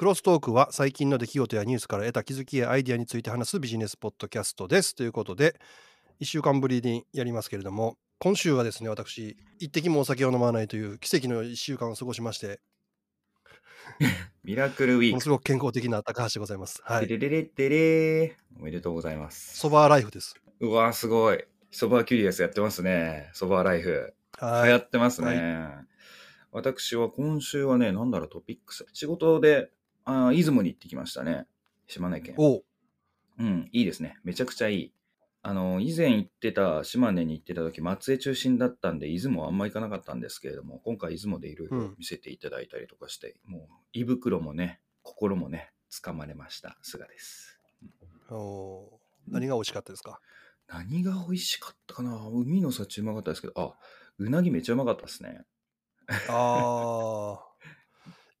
クロストークは最近の出来事やニュースから得た気づきやアイディアについて話すビジネスポッドキャストです。ということで、1週間ぶりにやりますけれども、今週はですね、私、一滴もお酒を飲まないという奇跡の1週間を過ごしまして、 miracle week。ものすごく健康的な高橋でございます。はい。テレレレテレーおめでとうございます。 sober life です。うわーすごい。 sober curious やってますね。 sober life。はい。流行ってますね。は私は今週はね、なんだろう、トピックス。仕事で、あー出雲に行ってきましたね。島根県。おううん、いいですね。めちゃくちゃいい。あの、以前行ってた、島根に行ってた時、松江中心だったんで、出雲はあんま行かなかったんですけれども、今回出雲でいろいろ見せていただいたりとかして、もう、胃袋もね、心もね、掴まれました、菅です。おう何が美味しかったですか？何が美味しかったかな？海の幸うまかったですけど、あ、うなぎめっちゃうまかったですね。ああ。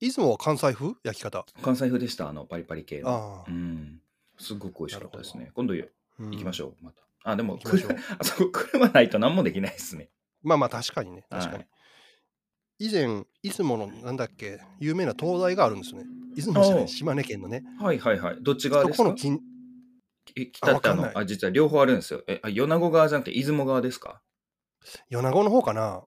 出雲は関西風？焼き方。関西風でした、あの、パリパリ系の。ああう。ん。すごく美味しかったですなね。今度行行きましょう、また。あ、でも、あそこ車ないと何もできないですね。まあまあ確かにね、確かに。はい以前、出雲のなんだっけ、有名な灯台があるんですよね。出雲じゃない、島根県のね。はいはいはい。どっち側ですか？そこの近、え北ってあのあ実は両方あるんですよ。え、あ、米子側じゃなくて出雲側ですか？米子の方かな。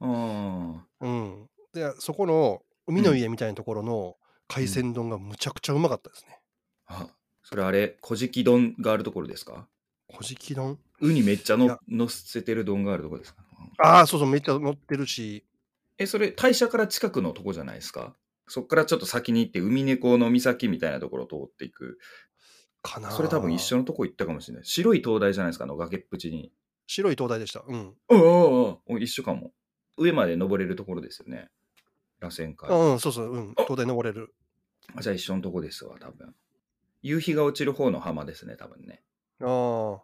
あうん。で、そこの海の家みたいなところの海鮮丼がむちゃくちゃうまかったですね。あ。あ、それあれ、小じき丼があるところですか？小じき丼？ウニめっちゃいやの乗せてる丼があるところですか？ああ、そうそう、めっちゃ乗ってるし。え、それ、大社から近くのとこじゃないですか？そっからちょっと先に行って、海猫の岬みたいなところを通っていく。かな。それ多分一緒のとこ行ったかもしれない。白い灯台じゃないですか、あの崖っぷちに。白い灯台でした。うん。ああ、ああお一緒かも。上まで登れるところですよね。螺旋階。うん、そうそう、うん。灯台登れる。あじゃあ一緒のとこですわ、多分。夕日が落ちる方の浜ですね、多分ね。ああ。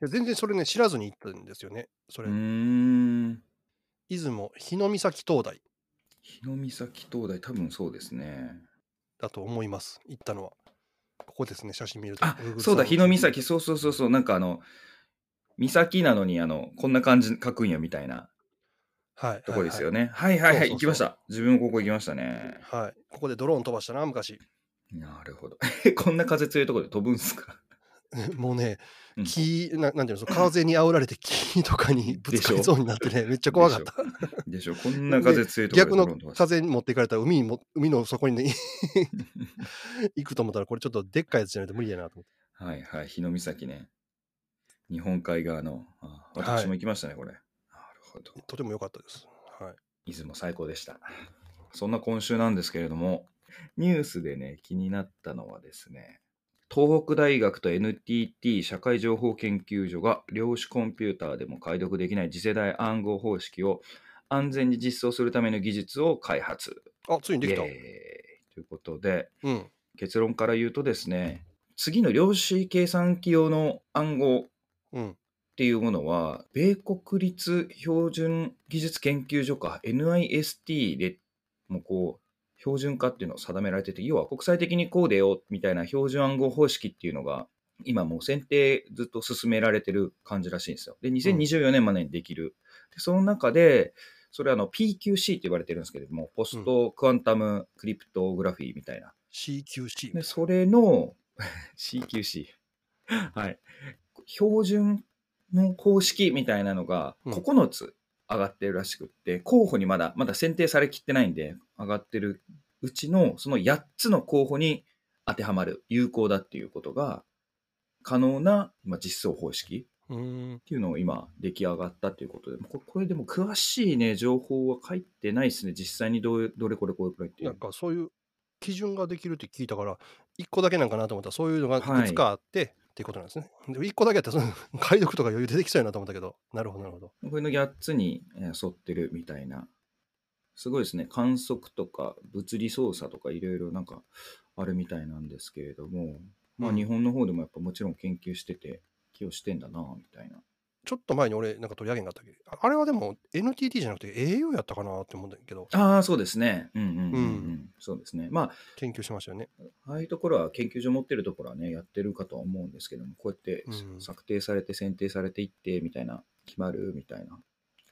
いや全然それね、知らずに行ったんですよね。そうれ。ーん。出雲日の岬灯台日の岬灯台、多分そうですね。だと思います。行ったのは。ここですね、写真見ると。あそうだ、日の岬、そうそうそうそう、なんかあの、岬なのに、あの、こんな感じ書くんやみたいなはい。とこですよね。ね。はいはいはい、行きました。自分もここ行きましたね。はい。ここでドローン飛ばしたな、昔。なるほど。こんな風強いところで飛ぶんすか？もうねうん、木、ななんていうの、その風に煽られて木とかにぶつかりそうになってね、めっちゃ怖かった。でしょ、こんな風強いところ逆の風に持っていかれたら海にも海の底にね 行くと思ったらこれちょっとでっかいやつじゃないと無理やなと思ってはいはい、日の岬ね。日本海側の。私も行きましたね、これ。とても良かったです。はい。出雲最高でした。そんな今週なんですけれども、ニュースでね、気になったのはですね、東北大学と NTT 社会情報研究所が量子コンピューターでも解読できない次世代暗号方式を安全に実装するための技術を開発。あ、ついにできた。ということで、うん。結論から言うとですね、次の量子計算機用の暗号うん。っていうものは、米国立標準技術研究所か NIST でもうこう、標準化っていうのを定められてて、要は国際的にこうでよみたいな標準暗号方式っていうのが、今もう選定ずっと進められてる感じらしいんですよ。で、2024年までにできる。でその中で、それはあの PQC って言われてるんですけれども、ポストクアンタムクリプトグラフィーみたいな。CQC。で、それの CQC。はい。標準の公式みたいなのがうん9つ上がってるらしくって、候補にまだ、まだ選定されきってないんで、上がってるうちのその8つの候補に当てはまる、有効だっていうことが可能な、まあ、実装方式。っていうのを今出来上がったということで、ここれでも詳しいね、情報は書いてないですね。実際にどうどれこれこれくらいっていなんう。かそういう基準ができるって聞いたから、1個だけなんかなと思ったら、そういうのがいはいくつかあって、っていうことなんですね。で1個だけやったら、解読とか余裕出てきそうやなと思ったけど、なるほど、なるほど。これの8つにえー沿ってるみたいな。すごいですね。観測とか物理操作とかいろいろなんかあるみたいなんですけれども、まあうん日本の方でもやっぱもちろん研究してて、寄与してんだな、みたいな。ちょっと前に俺、なんか取り上げんかったっけ？ど、ああれはでも NTT じゃなくて au やったかなって思うんだけど、ああ、そうですね。うんうんうん、うんうんそうですね。ま研究しましたよね。あ、ああいうところは研究所持ってるところはね、やってるかとは思うんですけども、こうやってうん策定されて選定されていって、みたいな、決まるみたいな。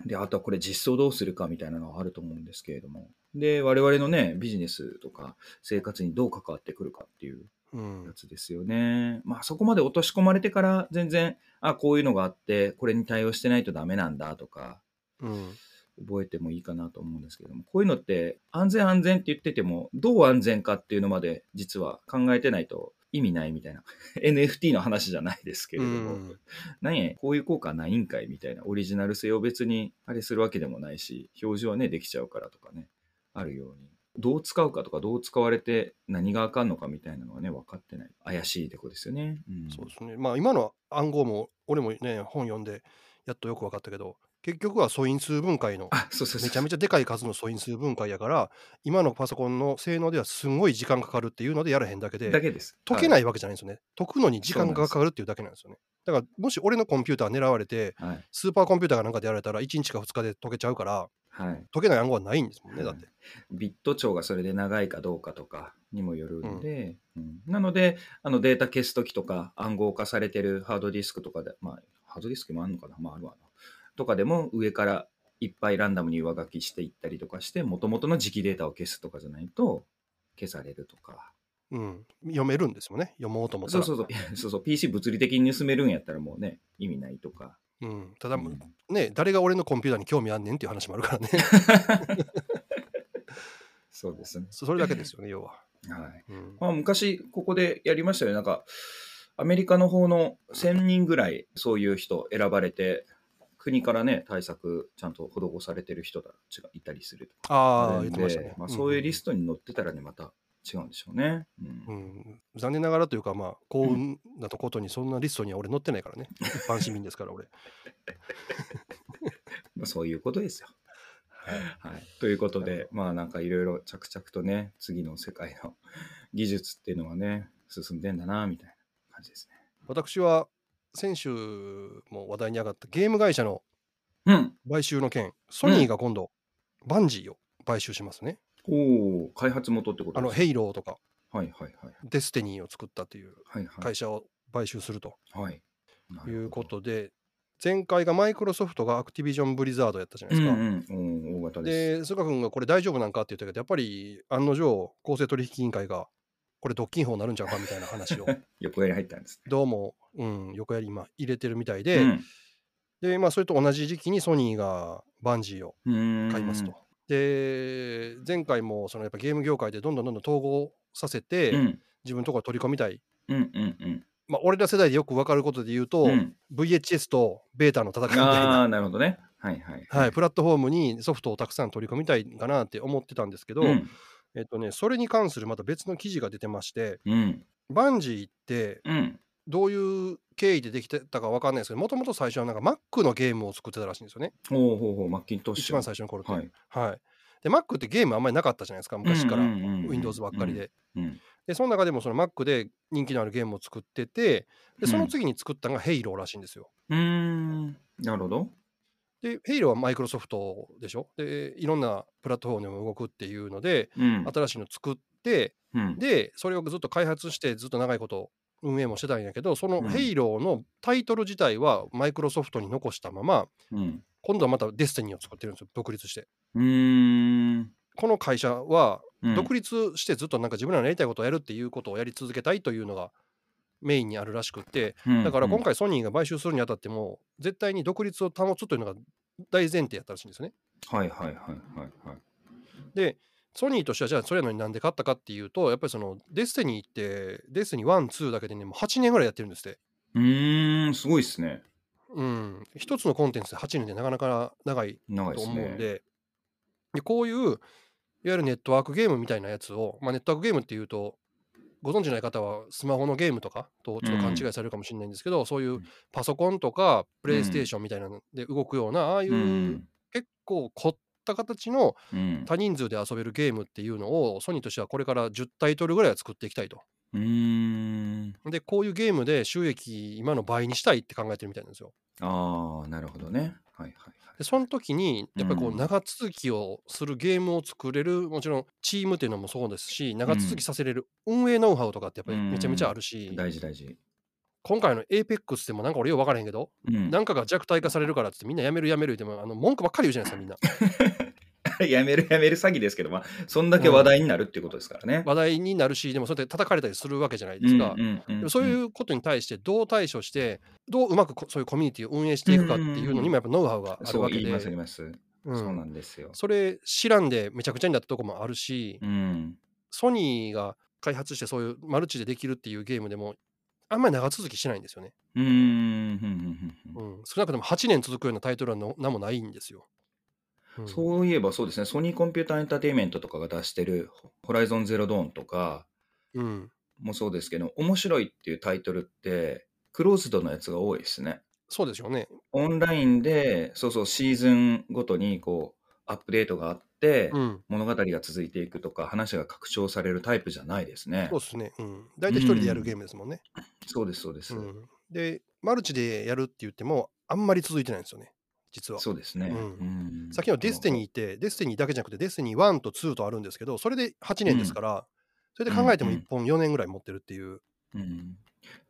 で、あとはこれ実装どうするかみたいなのがあると思うんですけれども、で、我々のね、ビジネスとか生活にどう関わってくるかっていううんやつですよね。まあそこまで落とし込まれてから全然、あ、こういうのがあって、これに対応してないとダメなんだとか、うん覚えてもいいかなと思うんですけども、こういうのって安全安全って言ってても、どう安全かっていうのまで実は考えてないと意味ないみたいな。NFT の話じゃないですけれども、うん何や、こういう効果ないんかいみたいな、オリジナル性を別にあれするわけでもないし、表示はね、できちゃうからとかね、あるように。どう使うかとか、どう使われて何があかんのかみたいなのはね、分かってない。怪しいとこですよね。うん、そうですね。まあ今の暗号も俺もね本読んでやっとよく分かったけど結局は素因数分解のあ、そうそうそう。めちゃめちゃでかい数の素因数分解やから今のパソコンの性能ではすんごい時間かかるっていうのでやらへんだけでだけです。解けないいわけじゃないんですよね。解くのに時間がかかるっていうだけなんですよね。だからもし俺のコンピューター狙われてはい。スーパーコンピューターかなんかでやられたら1日か2日で解けちゃうからはい。解けない暗号はないんですもんねだって。ビット長がそれで長いかどうかとかにもよるんで、うんなのであのデータ消すときとか暗号化されてるハードディスクとかで、まあ、ハードディスクもあるのかな、まあ、あるわな。とかでも上からいっぱいランダムに上書きしていったりとかして、もともとの磁気データを消すとかじゃないと消されるとか。うん、読めるんですよね読もうと思ったら。そうそうそうそうそう、PC 物理的に盗めるんやったらもうね、意味ないとか。うん、ただ、うんね誰が俺のコンピューターに興味あんねんっていう話もあるからね そうですね。それだけですよね要は。はい。うんまあ、昔ここでやりましたよね。なんか、アメリカの方の1000人ぐらいそういう人選ばれて、国からね、対策ちゃんと施されてる人たちがいたりするとああ言ってましたね。まあ、そういうリストに載ってたらね、また違うんでしょうね。うんうんうん残念ながらというかまあ幸運なとことにそんなリストには俺載ってないからね 一般市民ですから俺。まあ、そういうことですよ。はい、ということで、まあなんかいろいろ着々とね、次の世界の技術っていうのはね、進んでんだな、みたいな感じですね。私は先週も話題に上がったゲーム会社のうん。買収の件ソニーが今度、 Bungie を買収しますね。おお開発元ってことあの Halo とかはいはいはい。 Destiny を作ったっていうはいはい。会社を買収するとはい。いうことで、前回がマイクロソフトがアクティビジョン・ブリザードやったじゃないですか。うんうん、おー大型です。で、菅君がこれ大丈夫なんかって言ったけど、やっぱり案の定、公正取引委員会がこれ、独禁法になるんちゃうかみたいな話を、横やり入ったんですね。どうも、うん、横やり今、入れてるみたいで、うんで、まあ、それと同じ時期にソニーがバンジーをうーん買いますと。で、前回もそのやっぱゲーム業界でどんどんどんどん統合させて、うん自分のところ取り込みたい。うんうんうんまあ、俺ら世代でよく分かることで言うと、うん。VHS とベータの戦いみたいあな、あ、なるほどね。はいはい。はい、プラットフォームにソフトをたくさん取り込みたいかなって思ってたんですけど、うんえっとね、それに関するまた別の記事が出てまして、うんバンジーってうん。どういう経緯でできてたか分かんないですけど、もともと最初はなんか Mac のゲームを作ってたらしいんですよね、ほうほうほう、マッキントッシュ。一番最初の頃って。はい。はい、で、Mac ってゲームあんまりなかったじゃないですか、昔から、うんうんうんうん Windows ばっかりで。うん。で、その中でもその Mac で人気のあるゲームを作ってて、でその次に作ったのが Halo らしいんですよ。うーん。なるほど。で、Halo はマイクロソフトでしょ？で、いろんなプラットフォームでも動くっていうので、うん。新しいの作って、うん。で、それをずっと開発して、ずっと長いこと運営もしてたんやけど、そのうん Halo のタイトル自体はマイクロソフトに残したまま、うん。今度はまたデスティニーを作ってるんですよ、独立して。うーん。この会社はうん独立してずっとなんか自分らのやりたいことをやるっていうことをやり続けたいというのがメインにあるらしくって、だから今回ソニーが買収するにあたっても、絶対に独立を保つというのが大前提やったらしいんですよね。はいはいはいはいはい。で、ソニーとしてはじゃあそれなのになんで買ったかっていうと、やっぱりその Destiny って、 Destiny 1、2だけでね、もう8年ぐらいやってるんですって。うーん、すごいっすね。うん、一つのコンテンツで8年でなかなか長いと。思うんで、でこういういわゆるネットワークゲームみたいなやつを、まあ、ネットワークゲームっていうと、ご存知ない方はスマホのゲームとかとちょっと勘違いされるかもしれないんですけど、そういうパソコンとかプレイステーションみたいなので動くような、ああいううん結構凝った形のうん。多人数で遊べるゲームっていうのをソニーとしてはこれから10タイトルぐらいは作っていきたいと。うーん。で、こういうゲームで収益今の倍にしたいって考えてるみたいなんですよ。ああ、なるほどね。はいはいはい。でその時にやっぱりこううん長続きをするゲームを作れるもちろんチームっていうのもそうですし長続きさせれる運営ノウハウとかってやっぱりめちゃめちゃあるし、大事大事。今回の APEX でもなんか俺よく分からへんけど、うん。なんかが弱体化されるからってみんなやめるやめる言ってもあの文句ばっかり言うじゃないですかみんな。やめるやめる詐欺ですけど、まあ、そんだけ話題になるっていうことですからね。話題になるしでもそうやって叩かれたりするわけじゃないですか、そういうことに対してどう対処してどううまくこそういうコミュニティを運営していくかっていうのにもやっぱノウハウがあるわけでそうなんですよ。それ知らんでめちゃくちゃになったとこもあるし、うん。ソニーが開発してそういうマルチでできるっていうゲームでもあんまり長続きしないんですよね、うーん。うんうんうん。うん、少なくとも8年続くようなタイトルはの何もないんですよ、うん。そういえばそうですね、ソニーコンピューターエンターテインメントとかが出してるホライゾンゼロドーンとかうん、もそうですけど、面白いっていうタイトルって、クローズドのやつが多いですね。そうですよね。オンラインで、そうそう、シーズンごとにこう、アップデートがあって、うん。物語が続いていくとか、話が拡張されるタイプじゃないですね。そう。ですね、うん、大体一人でやるゲームですもんね、そうです、そうです。うん、でマルチでやるって言ってもあんまり続いてないんですよね。実は。そうですね。うん。うん。さっきの Destiny って、 Destiny だけじゃなくて、 Destiny 1と2とあるんですけど、それで8年ですから、それで考えてもうん。うん1本4年ぐらい持ってるっていう、うん。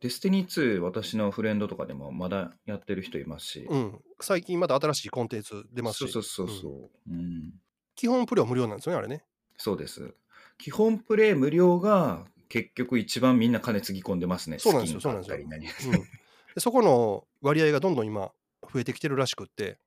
Destiny 2、私のフレンドとかでもまだやってる人いますし。うん、最近また新しいコンテンツ出ますし、そうそうそうう。ん。そう、うん基本プレイは無料なんですよね、あれね。そうです。基本プレイ無料が結局一番みんな金つぎ込んでますね。そうなんですよスキン買ったり何うん、でそこの割合がどんどん今、増えてきてるらしくって、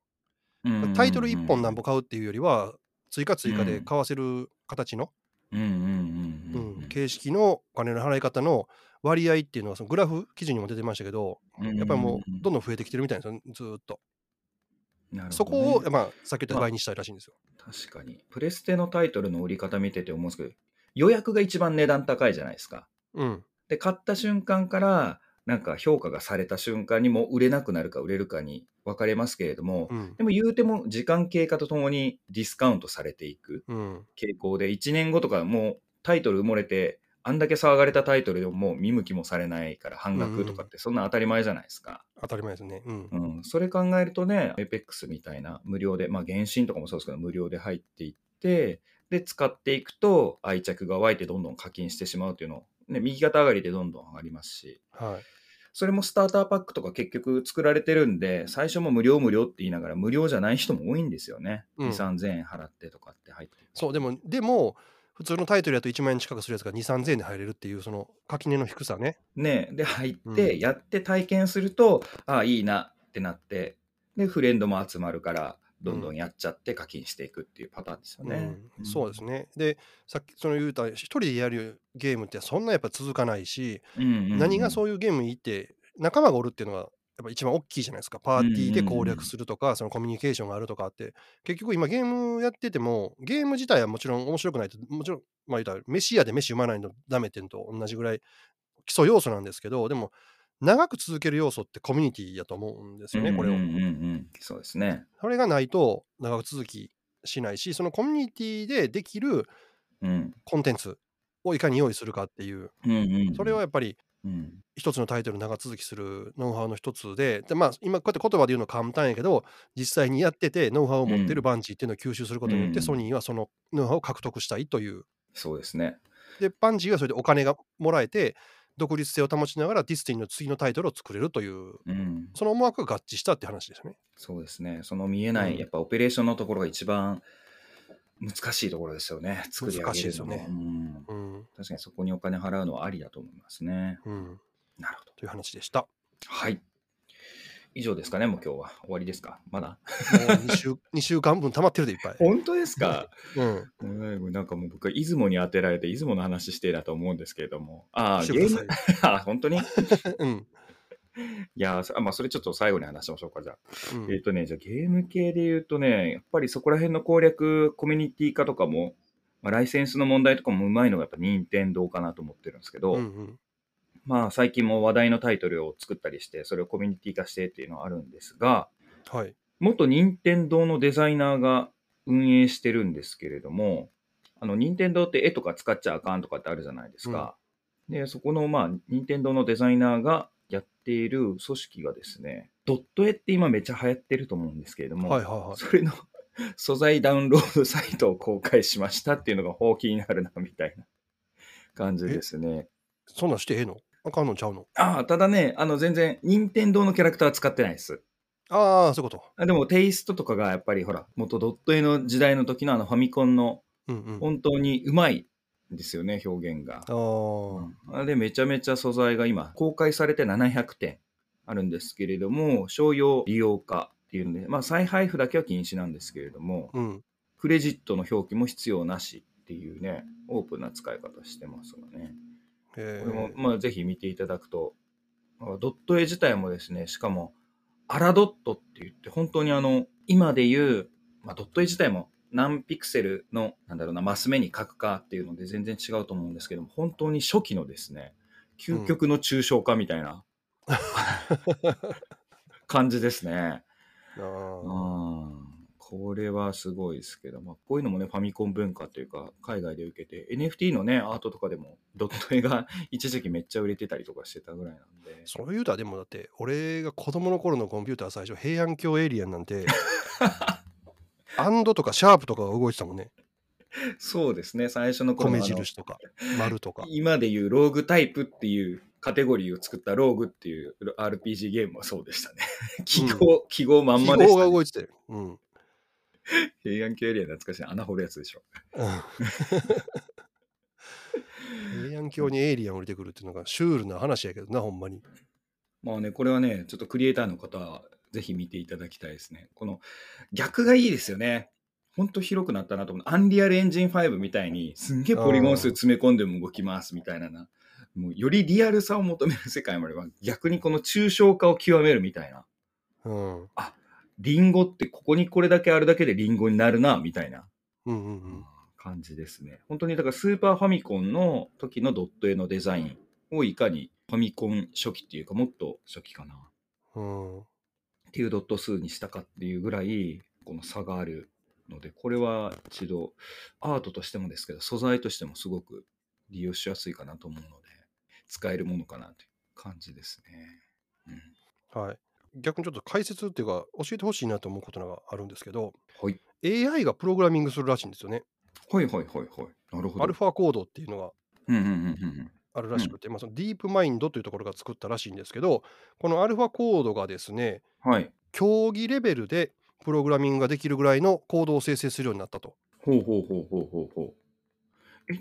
うんタイトル1本何本買うっていうよりは、追加追加で買わせる形の、うんうんうんううんん形式のお金の払い方の割合っていうのは、そのグラフ記事にも出てましたけど、うんやっぱりもうどんどん増えてきてるみたいなんですよ、ずーっと。なるほどねそこを、まあ、さっき言った倍にしたいらしいんですよ。確かに。プレステのタイトルの売り方見てて思うんですけど、予約が一番値段高いじゃないですか。うん。で、買った瞬間から、なんか評価がされた瞬間にもう売れなくなるか売れるかに分かれますけれども、うん。でも言うても時間経過とともにディスカウントされていくうん。傾向で、1年後とかもうタイトル埋もれて、あんだけ騒がれたタイトルでももう見向きもされないから半額とかってそんな当たり前じゃないですか。当たり前ですね。うん。うん、それ考えるとね、APEX みたいな無料で、まあ原神とかもそうですけど、無料で入っていって、で、使っていくと愛着が湧いてどんどん課金してしまうっていうの、ね、右肩上がりでどんどん上がりますし、はい。それもスターターパックとか結局作られてるんで、最初も無料無料って言いながら無料じゃない人も多いんですよね。うん2、3000円払ってとかって入って。そう、でも、でも、普通のタイトルやと1万円近くするやつが2、3000円で入れるっていう、その垣根の低さね。ね、で入っうんてやって体験すると、ああいいなってなってでフレンドも集まるからどんどんやっちゃって課金していくっていうパターンですよね。うん、そうですね。で、さっきその言うた、一人でやるゲームってそんなやっぱ続かないし、うんうんうん何がそういうゲームにいって、仲間がおるっていうのが、やっぱ一番大きいじゃないですか。パーティーで攻略するとか、そのコミュニケーションがあるとかって、結局今ゲームやってても、ゲーム自体はもちろん面白くないと、もちろん、まあ言うたら、飯屋で飯うまないのダメっていうのと同じぐらい基礎要素なんですけど、でも、長く続ける要素ってコミュニティやと思うんですよね、これをうん。うんうんうんそうですね。それがないと長く続きしないし、そのコミュニティでできるうんコンテンツをいかに用意するかっていう、うんうんうんそれはやっぱりうん一つのタイトル長続きするノウハウの一つで、でまあ、今こうやって言葉で言うの簡単やけど、実際にやっててノウハウを持ってるバンジーっていうのを吸収することによって、うんソニーはそのノウハウを獲得したいという。そうですね。で、 Bungie はそれでお金がもらえて、独立性を保ちながら Destiny の次のタイトルを作れるという、うん、その思惑が合致したって話ですよね。そうですね。その見えない、うんやっぱオペレーションのところが一番難しいところですよね。作り上げるのも難しいですよねうんうん。確かにそこにお金払うのはありだと思いますね。うん。なるほど。という話でした。はい。以上ですかね、もう今日は。終わりですか？まだ？もう2週 ,2 週間分溜まってるでいっぱい。本当ですか？うん。うんなんかもう僕は出雲に当てられて、出雲の話してだと思うんですけれども。ああ、ゲームい。あ本当に？いうん。やそあ、まあ、それちょっと最後に話しましょうか、じゃあ。うんえっ、とね、じゃあゲーム系で言うとね、やっぱりそこら辺の攻略、コミュニティ化とかも、まあ、ライセンスの問題とかもうまいのがやっぱ任天堂かなと思ってるんですけど、うんうんまあ最近も話題のタイトルを作ったりして、それをコミュニティ化してっていうのはあるんですが、はい。元任天堂のデザイナーが運営してるんですけれども、あの、任天堂って絵とか使っちゃあかんとかってあるじゃないですか。で、そこの、まあ、任天堂のデザイナーがやっている組織がですね、ドット絵って今めっちゃ流行ってると思うんですけれども、はいはいはい。それの素材ダウンロードサイトを公開しましたっていうのが法規になるな、みたいな感じですね。そんなんしてええの？あかんのちゃうの？ああ、ただね、あの、全然、任天堂のキャラクターは使ってないです。ああ、そういうこと。あでもテイストとかがやっぱりほら、元ドット絵の時代の時のあのファミコンの。本当にうまいんですよね、表現が。ああ、うんで、めちゃめちゃ素材が今、公開されて700点あるんですけれども、商用利用化っていうので、まあ再配布だけは禁止なんですけれども、うん。クレジットの表記も必要なしっていうね、オープンな使い方してますよね。へこれも、え。まあ、ぜひ見ていただくと、まあドット絵自体もですね、しかも、アラドットって言って、本当にあの、今で言う、まあ、ドット絵自体も何ピクセルの、なんだろうな、マス目に書くかっていうので全然違うと思うんですけども、本当に初期のですね、究極の抽象化みたいな感じですね。これはすごいですけど、まあ、こういうのもね、ファミコン文化というか、海外で受けて、NFT のね、アートとかでも、ドット絵が 一時期めっちゃ売れてたりとかしてたぐらいなんで、そういう歌でもだって俺が子供の頃のコンピューター最初平安京エイリアンなんて アンドとかシャープとかが動いてたもんね。そうですね、最初の米印とか丸とか。今でいうローグタイプっていうカテゴリーを作ったローグっていう RPG ゲームはそうでしたね。記号、記号まん記までした、ね。号が動いてたよ、うん、平安京エリア懐かしい。穴掘るやつでしょ。平安京にエイリアン降りてくるっていうのがシュールな話やけどなほんまに。まあね、これはね、ちょっとクリエイターの方はぜひ見ていただきたいですね。この逆がいいですよね。ほんと広くなったなと思う。アンリアルエンジン5みたいにすんげえポリゴン数詰め込んでも動きますみたいなな。もうよりリアルさを求める世界もあれば逆にこの抽象化を極めるみたいな。うんリンゴってここにこれだけあるだけでリンゴになるなみたいなうんうんうん感じですね。本当にだからスーパーファミコンの時のドット絵のデザインをいかにファミコン初期っていうかもっと初期かな。うんいうドット数にしたかっていうぐらいこの差があるのでこれは一度アートとしてもですけど素材としてもすごく利用しやすいかなと思うので使えるものかなという感じですね。うん、はい。逆にちょっと解説っていうか教えてほしいなと思うことがあるんですけどはい、AI がプログラミングするらしいんですよね。はいはいはいはい。なるほど。アルファコードっていうのが。うんうんうんうんあるらしくて、まあ、そのディープマインドというところが作ったらしいんですけどこのアルファコードがですねうん。はい。競技レベルでプログラミングができるぐらいのコードを生成するようになったとほうほうほうほうほうほう。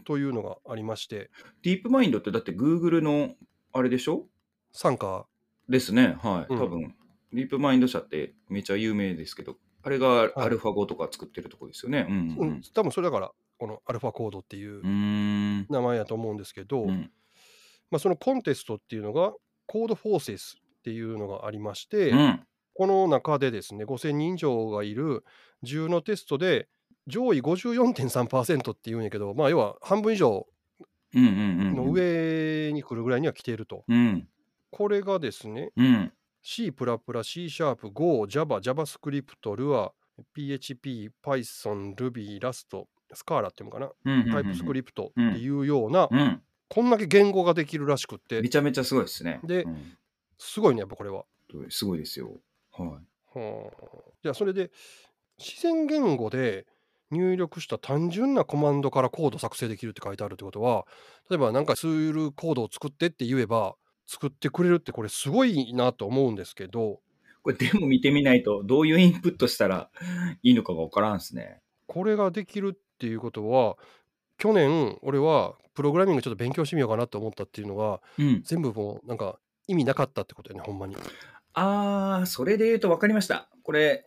というのがありましてディープマインドってだって Google のあれでしょ？参加ですね。はい。うん多分、ディープマインド社ってめちゃ有名ですけど、あれがいアルファ語とか作ってるとこですよね。うんううんん。多分それだからこのアルファコードっていううーん。名前やと思うんですけど、うんまあ、そのコンテストっていうのがコードフォーセスっていうのがありまして、うん。この中でですね5000人以上がいる10のテストで上位54.3%っていうんやけど、まあ、要は半分以上。の。上に来るぐらいには来ていると。うん。これがですねうん。C++、C シャープ、Go、Java、JavaScript、Lua、PHP、Python、Ruby、Rust、Scala っていうのかな、うん。タイプスクリプトっていうような、うん。こんだけ言語ができるらしくってめ、ちゃめちゃすごいですね。でうんすごいね、やっぱこれは。すごいですよ。はい。はあじゃあそれで自然言語で入力した単純なコマンドからコード作成できるって書いてあるってことは例えば何かツールコードを作ってって言えば作ってくれるってこれすごいなと思うんですけどこれでも見てみないと、どういうインプットしたらいいのかがわからんですね。これができるっていうことは去年俺はプログラミングちょっと勉強してみようかなと思ったっていうのがうん。全部もうなんか意味なかったってことよねほんまに。あー、それで言うと分かりました。これ、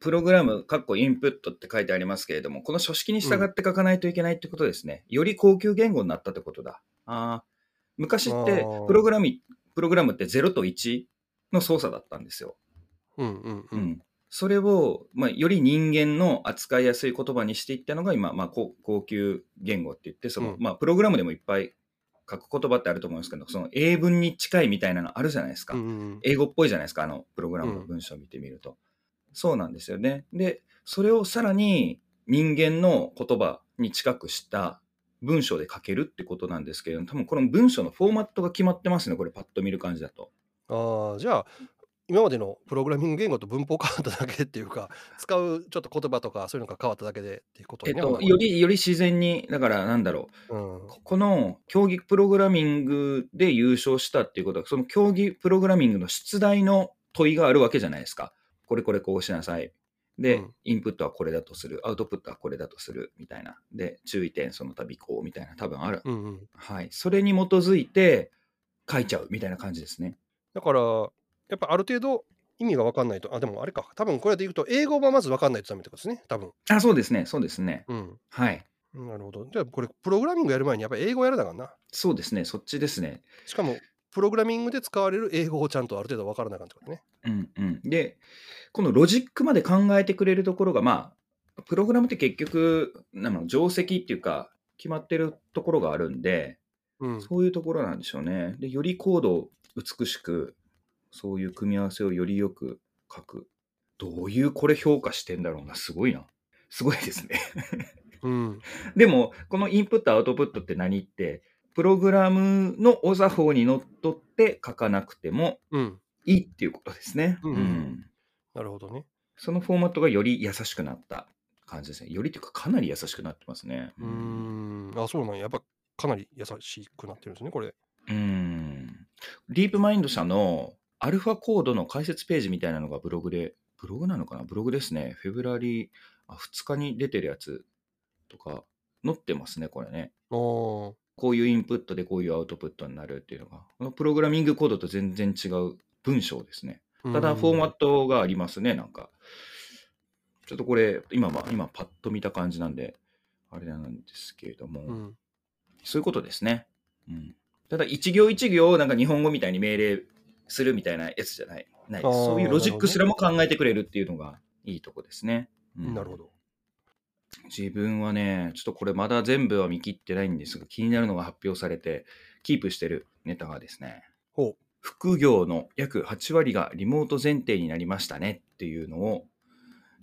プログラム、かっこインプットって書いてありますけれども、この書式に従って書かないといけないってことですね。より高級言語になったってことだ。あー昔ってプログラム、プログラムって0と1の操作だったんですよ。うんうんう。うんん。それを、まあ、より人間の扱いやすい言葉にしていったのが今、まあ、高高級言語って言って、その、うんまあ、プログラムでもいっぱい書く言葉ってあると思うんですけど、その英文に近いみたいなのあるじゃないですか。うんうん英語っぽいじゃないですか、あの、プログラムの文章を見てみると。そうなんですよね。で、それをさらに人間の言葉に近くした文章で書けるってことなんですけれども、多分この文章のフォーマットが決まってますね、これパッと見る感じだと。ああじゃあ今までのプログラミング言語と文法変わっただけっていうか 使うちょっと言葉とかそういうのが変わっただけでっていうことえっと、より、より自然に、だからなんだろう、うんここの競技プログラミングで優勝したっていうことは、その競技プログラミングの出題の問いがあるわけじゃないですか。これこれこうしなさい。で、うんインプットはこれだとする。アウトプットはこれだとする。みたいな。で、注意点その度こうみたいな多分ある。うんうん。はい。それに基づいて書いちゃうみたいな感じですね。だから、やっぱある程度意味が分かんないと、あ、でもあれか、多分これで言うと、英語はまず分かんないとダメってことですね、多分。あ、そうですね。そうですね。うん。はい。なるほど。じゃあ、これ、プログラミングやる前にやっぱり英語やるだからな。そうですね。そっちですね。しかも、プログラミングで使われる英語をちゃんとある程度分からなあかんってことね。うんうん。で、このロジックまで考えてくれるところが、まあ、プログラムって結局、なんだろう定石っていうか、決まってるところがあるんで、うん。そういうところなんでしょうね。で、よりコードを美しく、そういう組み合わせをよりよく書く。どういうこれ評価してんだろうな。すごいな。すごいですね。うん。でも、このインプット、アウトプットって何って、プログラムのお作法にのっとって書かなくてもうん。いいっていうことですね。うんうんなるほどね。そのフォーマットがより優しくなった感じですね。よりというか、かなり優しくなってますね。うーん。あ、そうなんや。やっぱかなり優しくなってるんですね、これ。うん。ディープマインド社のアルファコードの解説ページみたいなのがブログで、ブログなのかな？ブログですね。フェブラリーあ2日に出てるやつとか載ってますね、これね。こういうインプットでこういうアウトプットになるっていうのが、このプログラミングコードと全然違う文章ですね。ただ、フォーマットがありますね、なんか。ちょっとこれ、今は、今パッと見た感じなんで、あれなんですけれども、うん。そういうことですね。うん。ただ、一行一行、なんか日本語みたいに命令するみたいなやつじゃない。ないそういうロジックすらも考えてくれるっていうのがいいとこですね。うんなるほど。自分はね、ちょっとこれまだ全部は見切ってないんですが、気になるのが発表されて、キープしてるネタがですね、ほ副業の約8割がリモート前提になりましたねっていうのを、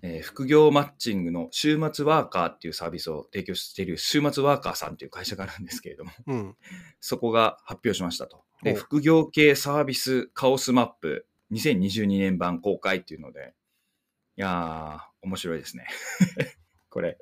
えー副業マッチングの週末ワーカーっていうサービスを提供している週末ワーカーさんっていう会社があるんですけれども、う。うん。そこが発表しましたと。で、副業系サービスカオスマップ2022年版公開っていうので、いやー、面白いですね。これ。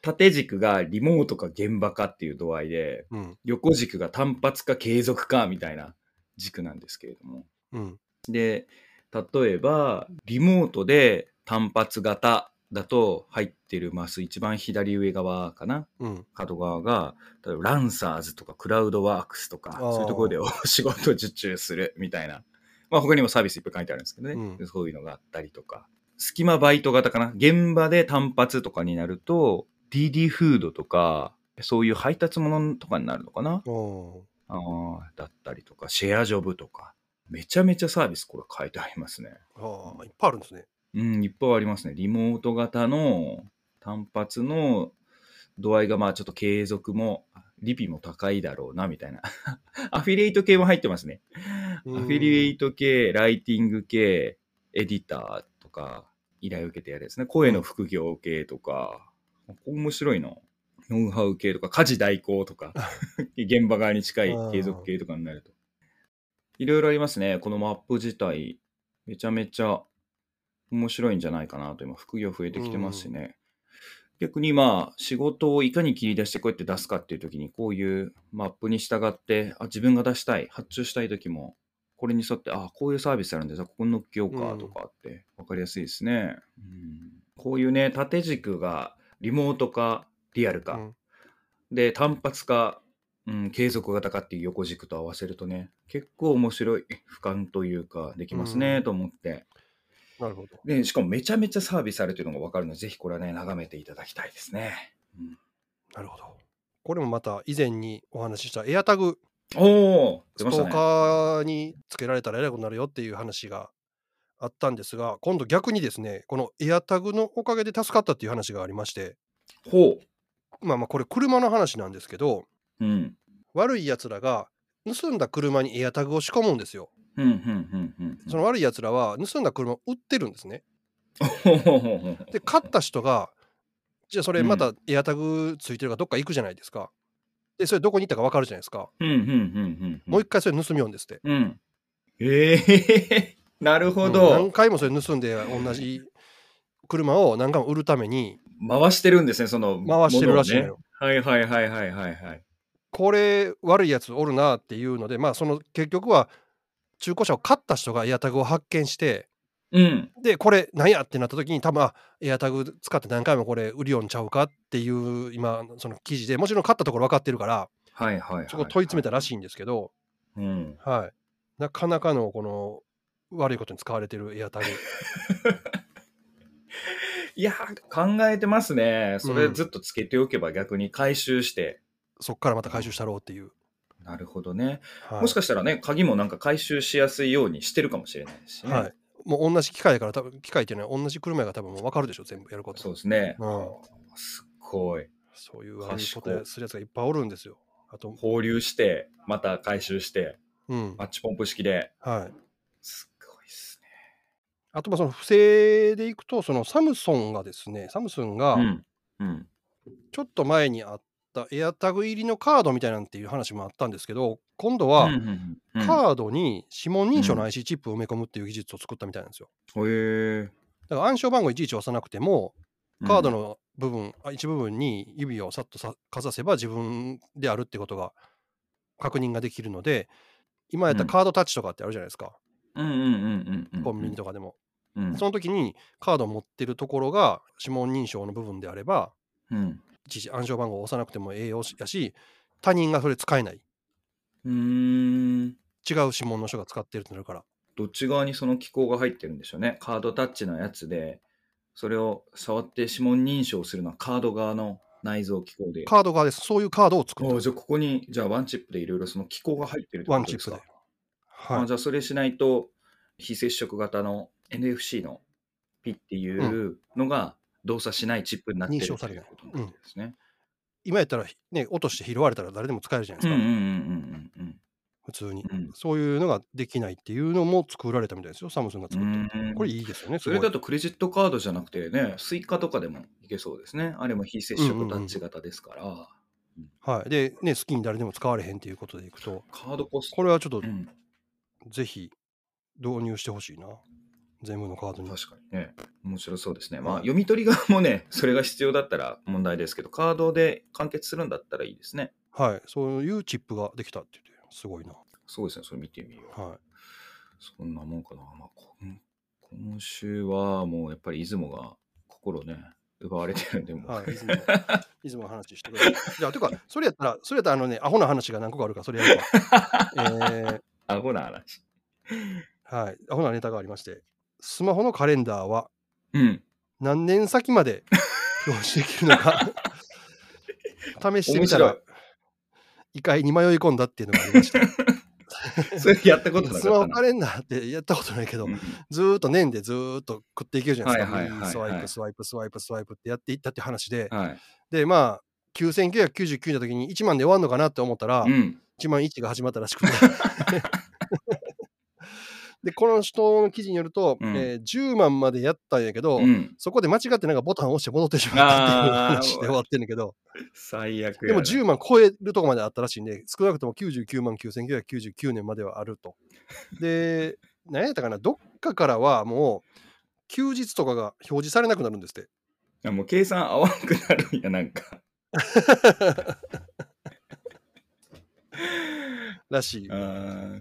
縦軸がリモートか現場かっていう度合いで、うん。横軸が単発か継続かみたいな軸なんですけれども。うん。で、例えば、リモートで単発型だと入ってるマス一番左上側かな？うん。角側が、例えばランサーズとかクラウドワークスとか、そういうところでお仕事受注するみたいな。まあ他にもサービスいっぱい書いてあるんですけどね。うんでそういうのがあったりとか。隙間バイト型かな？現場で単発とかになると、DD フードとか、そういう配達物とかになるのかな？あーだったりとか、シェアジョブとか。めちゃめちゃサービスこれ書いてありますね。ああ、いっぱいあるんですね。うん、いっぱいありますね。リモート型の単発の度合いがまあちょっと継続も、リピも高いだろうな、みたいな。アフィリエイト系も入ってますね。アフうんィリエイト系、ライティング系、エディターとか、依頼を受けてやるやつね。声の副業系とか、面白いな。ノウハウ系とか、家事代行とか、現場側に近い継続系とかになると。いろいろありますね。このマップ自体、めちゃめちゃ面白いんじゃないかなと、今、副業増えてきてますしね。逆にまあ、仕事をいかに切り出してこうやって出すかっていう時に、こういうマップに従って、あ、自分が出したい、発注したい時も、これに沿って、あ、こういうサービスあるんで、じゃあここに乗っけようかとかって、わかりやすいですね。うんこういうね、縦軸がリモートか、リアルか、うんで、単発か、うん、継続型かっていう横軸と合わせるとね、結構面白い俯瞰というか、できますね、うんと思って。なるほど。で、しかもめちゃめちゃサービスされてるのが分かるので、ぜひこれはね、眺めていただきたいですね。うんなるほど。これもまた以前にお話ししたエアタグ、おお出ストーましたね。カーにつけられたらえらいことになるよっていう話があったんですが、今度逆にですね、このエアタグのおかげで助かったっていう話がありまして、ほまあまあこれ車の話なんですけど、う。うん。悪い奴らが盗んだ車にエアタグを仕込むんですよ。その悪い奴らは盗んだ車を売ってるんですね。で、買った人が、じゃあそれうんまたエアタグついてるからどっか行くじゃないですか。で、それどこに行ったか分かるじゃないですか。もう一回それ盗みようんですって。うん。ええ なるほうんど何。回もそれ盗んで同じ車を何回も売るために回してるんですね、その。回してるらしいのよ。はいはいはいはいはいはい。これ悪いやつおるなっていうのでまあその結局は中古車を買った人がエアタグを発見してうん。で、これ、なんやってなった時に、多分あエアタグ使って何回もこれ、売りよんちゃうかっていう、今、その記事で、もちろん買ったところ分かってるから、はいはいはい。そこ問い詰めたらしいんですけど、うん。はい。なかなかのこの悪いことに使われてるエアタグ。いやー、考えてますね。それうんずっとつけておけば逆に回収して。そっからまた回収したろうっていう。なるほどね。はい、もしかしたらね、鍵もなんか回収しやすいようにしてるかもしれないですしね。はい。もう同じ機械だから、多分機械っていうのは同じ車やから多分もう分かるでしょ、全部やること。そうですね。うんすっごい。そういう悪いことするやつがいっぱいおるんですよ。あと、放流して、また回収して、うん。マッチポンプ式で。はい。すっごいっすあと、まあその不正でいくと、そのサムソンがですね、サムスンがね。うん。うん。ちょっと前にあったエアタグ入りのカードみたいなんていう話もあったんですけど、今度はうんうんうんカードに指紋認証の IC チップを埋め込むっていう技術を作ったみたいなんですよ。へえ。だから暗証番号いちいち押さなくても、カードの。の部分、あ一部分に指をさっとさかざせば自分であるってことが確認ができるので、今やったらカードタッチとかってあるじゃないですか、うんうんうんうんうん。コンビニとかでも。うん。その時にカードを持ってるところが指紋認証の部分であれば、うん。暗証番号を押さなくてもええよやし、他人がそれ使えない。うーん。違う指紋の人が使ってるってなるから。どっち側にその機構が入ってるんでしょうね。カードタッチのやつで、それを触って指紋認証するのはカード側の内蔵機構で。カード側です。そういうカードを作った。おじゃあここに、じゃあワンチップでいろいろその機構が入ってるってことですかワンチップで。はいあじ。ゃあそれしないと非接触型の NFC のピっていうのが動作しないチップになってるということなんですね。今やったら、ね、落として拾われたら誰でも使えるじゃないですか。うんうんうんうんうん普通に。うんそういうのができないっていうのも作られたみたいですよ。サムスンがう作った。ん。これいいですよね。それだと。とクレジットカードじゃなくてね、スイカとかでもいけそうですね。あれも非接触タッチ型ですから。はい。で、ね、好きに誰でも使われへんっていうことでいくと、カードコスト。これはちょっとうん、ぜひ導入してほしいな。全部のカードに。確かにね。面白そうですね。まあ、はい読み取り側もね、それが必要だったら問題ですけど、カードで完結するんだったらいいですね。はい。そういうチップができたって言って、すごいな。そうですね、それ見てみよう。はそんなもんかな。まあ、今週はもうやっぱり出雲が心ね、奪われてるんで、もい。う。はい。出雲、出雲の話してくれ。じゃあ、てか、それやったら、それやったら、あのね、アホな話が何個かあるから、それやるわ。えー、アホな話。はい。アホなネタがありまして、スマホのカレンダーはうん。何年先まで表示できるのか 試してみたら面白い。異界に迷い込んだっていうのがありました。それやったことなスマホかったな。カレンダーってやったことないけど、うんずーっと年でずーっと食っていけるじゃないですか。はいはいはいはいスワイプ、スワイプ、スワイプ、スワイプってやっていったって話で、はい。で、まあ、9999の時に1万で終わるのかなって思ったら、うん。1万1が始まったらしくて。で、この人の記事によると、うんえー10万までやったんやけど、うん。そこで間違ってなんかボタンを押して戻ってしまったっていう話で終わってんだけど、最悪でも10万超えるとこまであったらしいんで、少なくとも99万9999年まではあると。で、何やったかな、どっかからはもう、休日とかが表示されなくなるんですって。もう計算合わなくなるんや、なんか。らしい。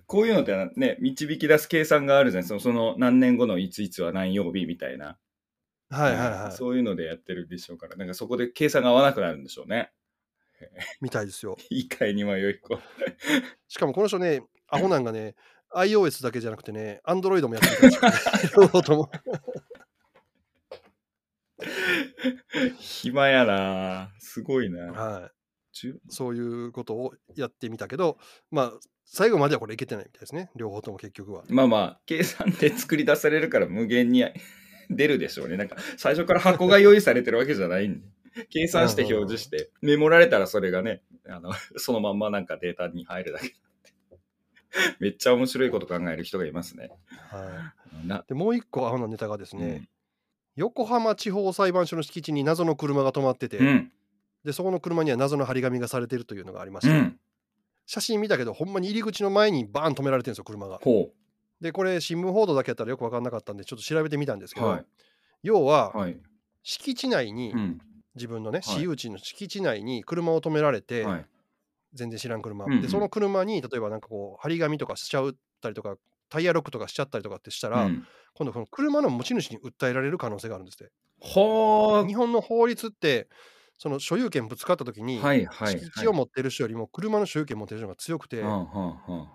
こういうのってね、導き出す計算があるじゃないですか。その何年後のいついつは何曜日みたいな。はいはいはい。そういうのでやってるでしょうから、なんかそこで計算が合わなくなるんでしょうね。みたいですよ。いいかいに迷い。しかもこの人ね、アホなんがね、iOS だけじゃなくてね、Android もやってるらしくて。暇やなすごいな。はい。そういうことをやってみたけど、まあ、最後まではこれいけてないみたいですね。両方とも結局は。まあまあ、計算で作り出されるから無限に 出るでしょうね。なんか最初から箱が用意されてるわけじゃないんで。計算して表示して、メモられたらそれがね、あの そのまんまなんかデータに入るだけ。めっちゃ面白いこと考える人がいますね。はな、い、でもう一個アホなネタがですね、うん横浜地方裁判所の敷地に謎の車が止まってて、うん。でそこの車には謎の張り紙がされてるというのがありまして、うん。写真見たけどほんまに入り口の前にバーン止められてるんですよ車が。ほでこれ新聞報道だけやったらよく分かんなかったんでちょっと調べてみたんですう。けど、はい。要ははい。敷地内に、うん。自分のねはい私有地の敷地内に車を止められて、はい。全然知らん車、うんうんでその車に例えばなんかこう張り紙とかしちゃったりとかタイヤロックとかしちゃったりとかってしたら、うん今度この車の持ち主に訴えられる可能性があるんですって。は日本の法律ってその所有権ぶつかった時あ。に、はいはいはい。敷地を持ってる人よりも車の所有権持ってる人が強くて、はあは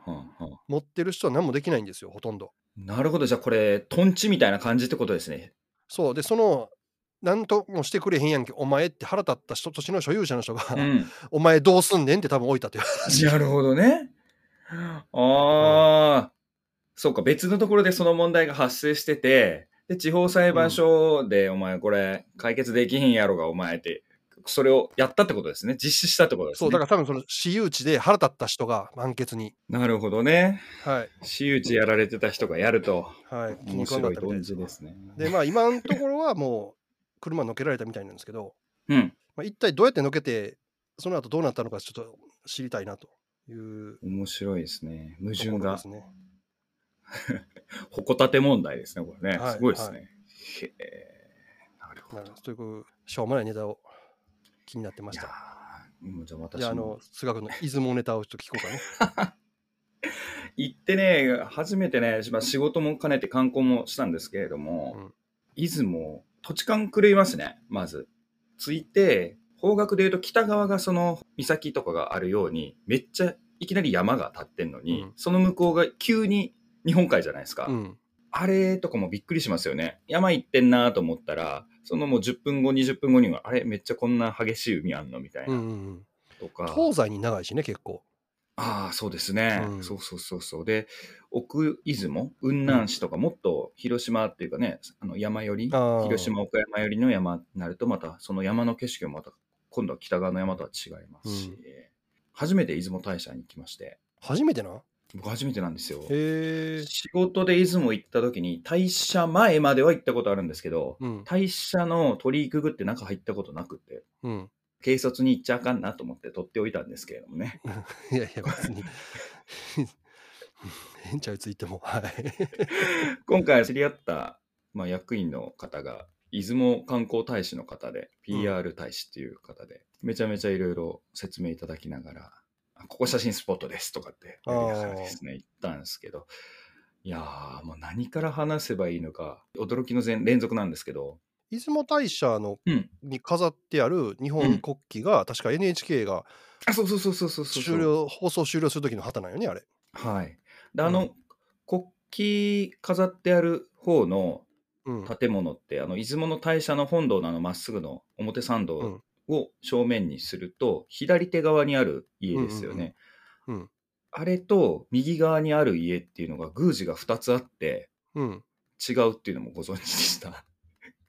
あは持ってる人は何もできないんですよほとんど。なるほど。じゃあこれ、トンチみたいな感じってことですね。そうでその何ともしてくれへんやんけお前って腹立った人土地の所有者の人が、うん。お前どうすんねんって多分置いたという話。なるほどね。ああ、そうか、別のところでその問題が発生してて、で、地方裁判所で、お前これ解決できへんやろが、お前って、それをやったってことですね。実施したってことですね。そうだから多分その私有地で腹立った人が判決に、なるほどね。はい私有地やられてた人がやると、はい、気面白い論じですね。でまあ今のところはもう車乗っけられたみたいなんですけど、うん。まあ、一体どうやって乗っけてその後どうなったのかちょっと知りたいなという面白いですね。矛と盾がですね。ほこたて問題ですね、これね。はいすごいですね。へえなるほど。なるほどというしょうもないネタを気になってました。じゃあ私あの菅君の出雲ネタをちょっと聞こうかね。行ってね、初めてね、まあ仕事も兼ねて観光もしたんですけれども、うん出雲、土地勘狂いますね、まず。着いて、方角で言うと北側がその岬とかがあるように、めっちゃいきなり山が立ってんのに、うんその向こうが急に日本海じゃないですか。うんあれとかもびっくりしますよね。山行ってんなと思ったら、そのもう10分後、20分後には、あれめっちゃこんな激しい海あんのみたいな、うんうんうん、とか。東西に長いしね結構。ああ、そうですね、うん。そうそうそうそう。で、奥出雲、雲南市とか、もっと広島っていうかね、あの山寄り、広島、岡山寄りの山になると、またその山の景色もまた、今度は北側の山とは違いますし、うん。初めて出雲大社に行きまして、初めてな？僕初めてなんですよ。仕事で出雲行った時に、大社前までは行ったことあるんですけど、うん大社の鳥居くぐって中入ったことなくて、うん。軽率に行っちゃあかんなと思って取っておいたんですけれどもね。いやいや別に。変ちゃうついても。はい。今回知り合った、まあ、役員の方が出雲観光大使の方で PR 大使っていう方で、めちゃめちゃいろいろ説明いただきながらあここ写真スポットですとかってやりながらですね言ったんですけど。いやーもう何から話せばいいのか驚きの全連続なんですけど。出雲大社のうん。に飾ってある日本国旗が、確か NHK があそうそうそうそうそうそう。終了放送終了する時の旗なんよねあれ。はい。であの、うん。国旗飾ってある方のうん。建物ってあの出雲の大社の本堂のあのまっすぐの表参道うんを正面にすると、左手側にある家ですよね、うんうんうんあれと右側にある家っていうのが宮司が2つあってうん。違うっていうのもご存知でしたあ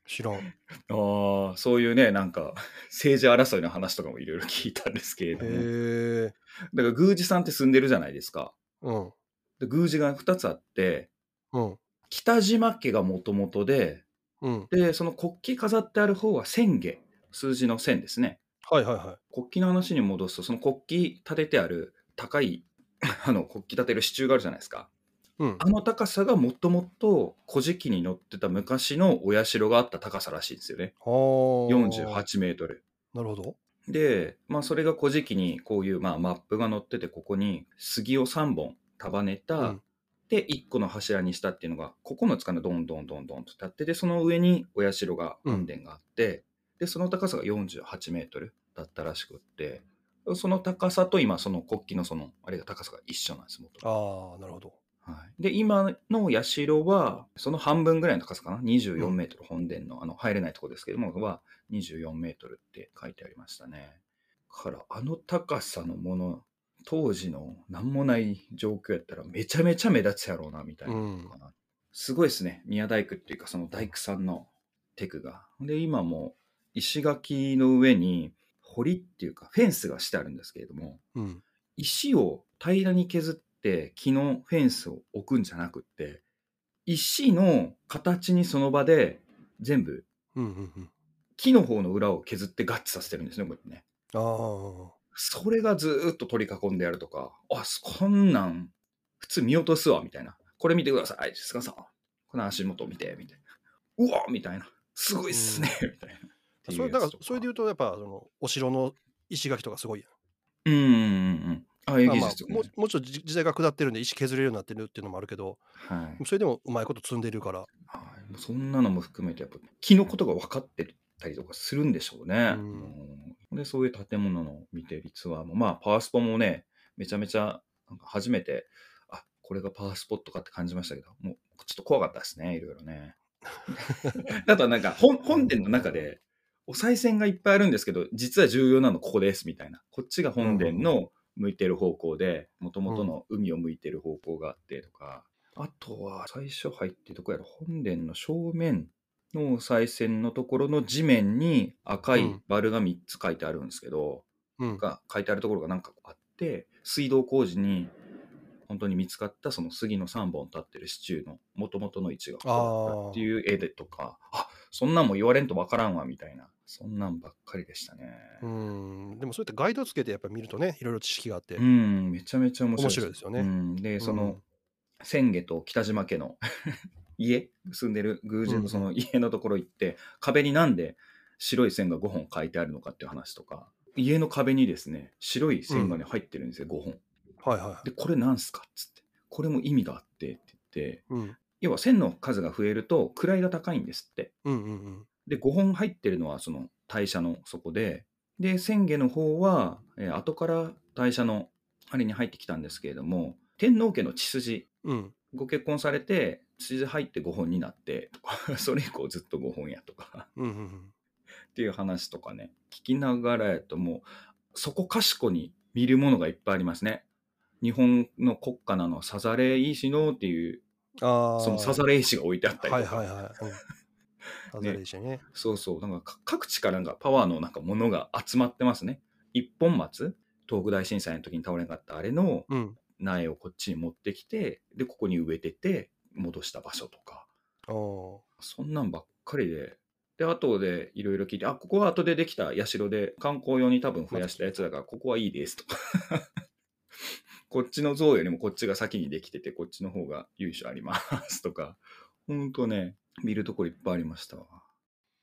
知らん。ーそういうねなんか政治争いの話とかもいろいろ聞いたんですけれどもへえ。だから宮司さんって住んでるじゃないですかうん。で宮司が2つあってうん。北島家がもともとでうん。でその国旗飾ってある方は千家数字の千ですねはいはいは国旗の話に戻すとその国旗立ててある高い あの国旗立てる支柱があるじゃないですかい。うん。あの高さがもともと古事記に載ってた昔のお社があった高さらしいんですよねはあ。48メートルなるほど。で、まあ、それが古事記にこういう、まあ、マップが載っててここに杉を3本束ねた、うんで1個の柱にしたっていうのが9つかなどんどんどんどんと立ってでその上にお社が本殿があって、でその高さが48メートルだったらしくってその高さと今その国旗のそのあれが高さが一緒なんです元々。ああ、なるほど。はい、で今の社はその半分ぐらいの高さかな？24メートル本殿のあの入れないところですけどもは24メートルって書いてありましたね。からあの高さのもの当時の何もない状況やったらめちゃめちゃ目立つやろうなみたいな。のかな、すごいですね。宮大工っていうかその大工さんのテクが。で今も石垣の上に堀っていうかフェンスがしてあるんですけれどもうん。石を平らに削って木のフェンスを置くんじゃなくって石の形にその場で全部うんうんうん。木の方の裏を削って合致させてるんですねこれね。ああ。それがずーっと取り囲んでやるとかあこんなん普通見落とすわみたいな。これ見てください菅さん。この足元見てみたいな。うわみたいな。すごいっすね、みたいなそれだからそれでう言うとやっぱそのお城の石垣とかすごいやん。うんうんうんあ、あまあ技術とかねもうもうちょっと時時代が下ってるんで石削れるようになってるっていうのもあるけどはい。それでもうまいこと積んでるからはい、そんなのも含めてやっぱ木のことが分かってたりとかするんでしょうね。うんうんでそういう建物の見てるツアーもまあパワースポもねめちゃめちゃなんか初めてあこれがパワースポットかって感じましたけどもうちょっと怖かったですねいろいろね。あとはなんか本本殿の中でお賽銭がいっぱいあるんですけど実は重要なのここですみたいな。こっちが本殿の向いてる方向でもともとの海を向いてる方向があってとか、あとは最初入ってどこやら本殿の正面のお賽銭のところの地面に赤いバルが3つ書いてあるんですけど、うん。が書いてあるところがなんかあって水道工事に本当に見つかったその杉の3本立ってる支柱の元々の位置がここだったっていう絵でとかあそんなんも言われんとわからんわみたいなそんなんばっかりでしたね。うん。でもそうやってガイドつけてやっぱ見るとねいろいろ知識があって、うんめちゃめちゃ面白い面白いですよね。うん、でその、千家と北島家の 家住んでる宮司のその家のところ行って、壁になんで白い線が5本書いてあるのかっていう話とか家の壁にですね白い線がね入ってるんですよ、5本。はいはい。でこれなんすかっつって。これも意味があってって言ってうん。要は線の数が増えると位が高いんですって。うんうんうんで5本入ってるのはその代謝の底でで千家の方は、えー後から代謝のあれに入ってきたんですけれども天皇家の血筋うん。ご結婚されて血筋入って5本になってとか それ以降ずっと5本やとかうんうんうん。っていう話とかね聞きながらやともうそこかしこに見るものがいっぱいありますね。日本の国家なのサザレイ石のっていうそのサザレ石が置いてあったりとか、はいはいはい、うん、ね。そうそう。なんかか各地からなんかパワーのなんかものが集まってますね。一本松東北大震災の時に倒れなかったあれのうん。苗をこっちに持ってきてでここに植えてて戻した場所とか。おそんなんばっかりで。で後でいろいろ聞いてあここは後でできた社で観光用に多分増やしたやつだからここはいいですと。か こっちの像よりもこっちが先にできててこっちの方が由緒ありますとか。ほんとね見るところいっぱいありましたわ。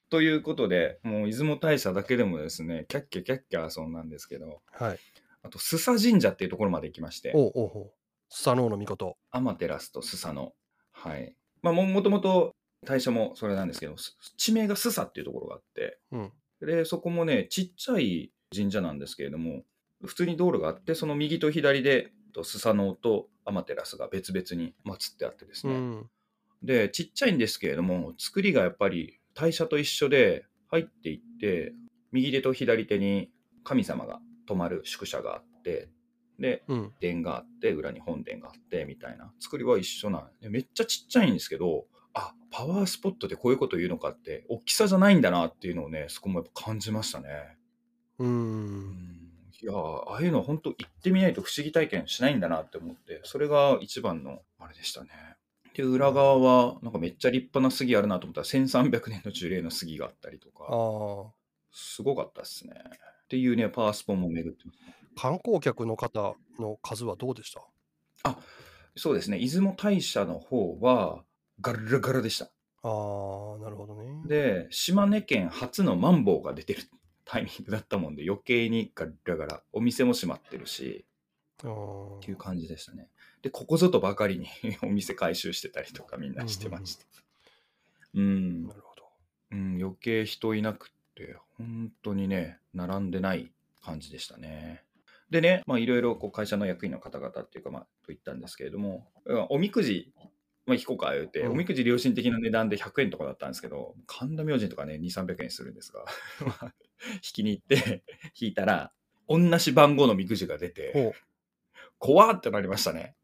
ということでもう出雲大社だけでもですねキャッキャキャッキャ遊んだんですけどはいあと須佐神社っていうところまで行きましておうおうおうスサノオノミコトアマテラスとスサの。はい。まあも、もともと大社もそれなんですけど、す地名がスサっていうところがあって、うんで、そこもね、ちっちゃい神社なんですけれども、普通に道路があって、その右と左で、とスサノオとアマテラスが別々に祀ってあってですね。うんで、ちっちゃいんですけれども、作りがやっぱり大社と一緒で入っていって、右手と左手に神様が泊まる宿舎があって、で、うん殿があって裏に本殿があってみたいな作りは一緒なんでめっちゃちっちゃいんですけどあパワースポットでこういうこと言うのかって大きさじゃないんだなっていうのをねそこもやっぱ感じましたね。ううんんいやーああいうの本当行ってみないと不思議体験しないんだなって思ってそれが一番のあれでしたね。で裏側はなんかめっちゃ立派な杉あるなと思ったら1300年の樹齢の杉があったりとあかーすごかったですね。っていうねパワースポンも巡ってます。観光客の方の数はどうでした？そうですね、出雲大社の方はガラガラでした。あーなるほどねで、島根県初のマンボウが出てる タイミングだったもんで、余計にガラガラ、お店も閉まってるし、っていう感じでしたね。で、ここぞとばかりに お店回収してたりとかみんなしてました。うんな、るほどうん、余計人いなくって、本当にね、並んでない感じでしたね。でね、まあ、いろいろこう会社の役員の方々っていうか、まあ、と言ったんですけれども、うんおみくじ、まあ、引こうか言うて、うんおみくじ良心的な値段で100円とかだったんですけど、神田明神とかね、2、300円するんですが、まあ引きに行って、引いたら、同じ番号のみくじが出て、ほ怖ってなりましたね。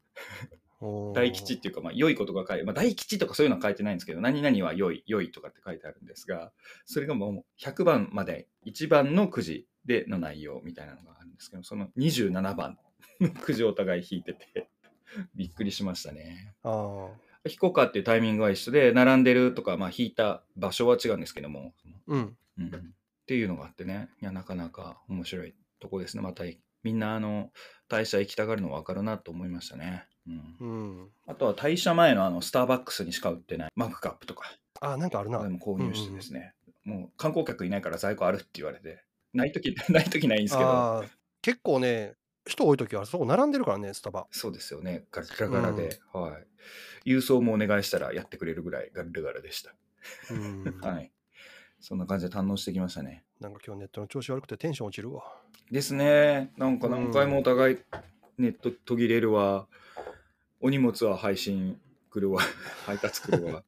大吉っていうか、まあ、良いことが書いて、まあ、大吉とかそういうのは書いてないんですけど、何々は良い、良いとかって書いてあるんですが、それがもう100番まで、1番のくじでの内容みたいなのがあるんですけど、その27番のくじをお互い引いてて、びっくりしましたね。あー引こうかっていうタイミングは一緒で、並んでるとか、まあ、引いた場所は違うんですけども、うんうん、っていうのがあってね、いや、なかなか面白いとこですね。また、みんな、あの、大社行きたがるの分かるなと思いましたね。うんうんあとは退社前のあのスターバックスにしか売ってないマグカップとか、あなんかあるなでも購入してですね、もう観光客いないから在庫あるって言われて、ないとき、ないときないんですけど、結構ね人多い時はそこ並んでるからね、スタバ。そうですよね。ガラガラで、はい。郵送もお願いしたらやってくれるぐらいガラガラでした。うん。はい。そんな感じで堪能してきましたね。なんか今日ネットの調子悪くてテンション落ちるわ。ですね。なんか何回もお互いネット途切れるわ。お荷物は配信来るわ。配達来るわ。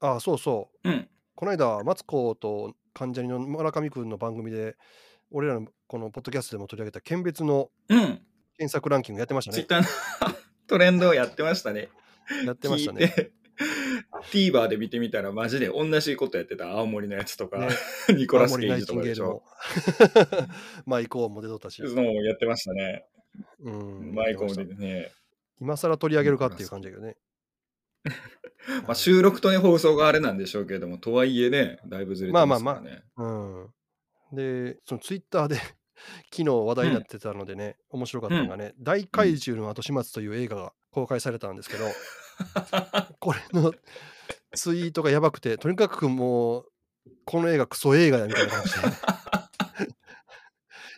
あ あ、そうそう。うん。この間、マツコと関ジャニの村上くんの番組で、俺らのこのポッドキャストでも取り上げた県別のうん。検索ランキングやってましたね。ツイッターの トレンドをやってましたね。やってましたね。聞いて TVer で見てみたらマジで同じことやってた青森のやつとか、ねニコラス・ケイジとかでしょンゲールも。マイコーンも出とったし。のもやってましたね。うん、マイコンでね。今更取り上げるかっていう感じだけどね。まあ、収録とね、放送があれなんでしょうけれども、とはいえね、だいぶずれてますからね。うん。で、そのツイッターで 昨日話題になってたのでね、面白かったのがね、大怪獣の後始末という映画が公開されたんですけど、これの ツイートがやばくて、とにかくもう、この映画クソ映画やみたいな感じで、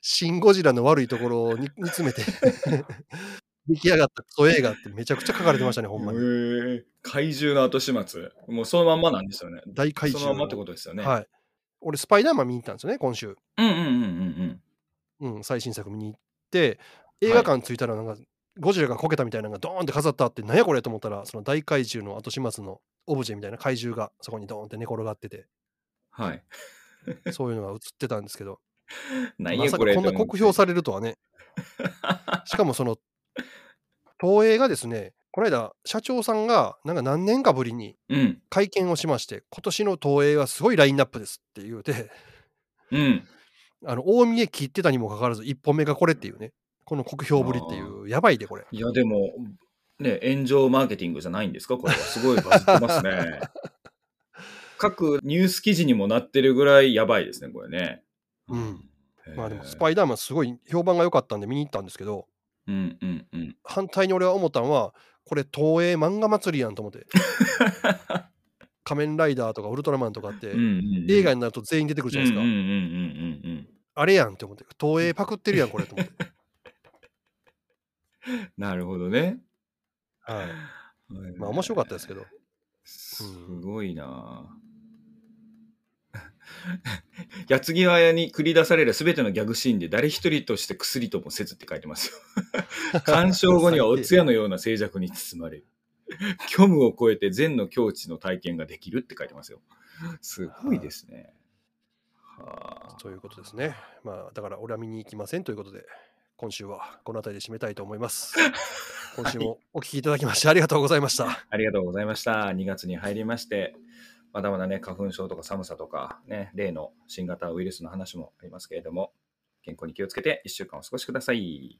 シン・ゴジラの悪いところを煮煮詰めて、出来上がったクソ映画ってめちゃくちゃ書かれてましたね、ほんまに。怪獣の後始末。もうそのまんまなんですよね。大怪獣の。そのまんまってことですよね。はい。俺、スパイダーマン見に行ったんですよね、今週。うんうんうんうんうん。うん、最新作見に行って、映画館着いたらなんか、ゴジラがこけたみたいなのがドーンって飾ったって、なんやこれと思ったら、その大怪獣の後始末のオブジェみたいな怪獣がそこにドーンって寝転がってて、はい。そういうのが映ってたんですけど、何まさかやこれと思ってこんな酷評されるとはね。しかもその、東映がですね、この間、社長さんが、なんか何年かぶりにうん。会見をしまして、今年の東映はすごいラインナップですって言うて、うん。あの、大見え切ってたにもかかわらず、1本目がこれっていうね、この酷評ぶりっていう、やばいで、これ。いや、でも、ね、炎上マーケティングじゃないんですか？これは。すごいバズってますね。各ニュース記事にもなってるぐらいやばいですね、これね。うん。まあでも、スイ。パイダーマンすごい評判が良かったんで見に行ったんですけど、うんうんうん。反対に俺は思ったのは、これ東映漫画祭りやんと思って。仮面ライダーとかウルトラマンとかって、うんうんうん映画になると全員出てくるじゃないですか。あれやんって思って。東映パクってるやん、これと思って。うん。なるほどね。はい。まあ面白かったですけど。すごいなぁ矢継ぎ早に繰り出されるすべてのギャグシーンで誰一人として薬ともせずって書いてますよ。鑑賞後にはお通夜のような静寂に包まれる。虚無を超えて善の境地の体験ができるって書いてますよ。すごいですね。はあ、ということですね。まあ、だから俺は見に行きませんということで、今週はこの辺りで締めたいと思います。今週もお聞きいただきましてありがとうございました。ありがとうございました。2月に入りまして、まだまだね、花粉症とか寒さとか、ね、例の新型ウイルスの話もありますけれども、健康に気をつけて1週間お過ごしください。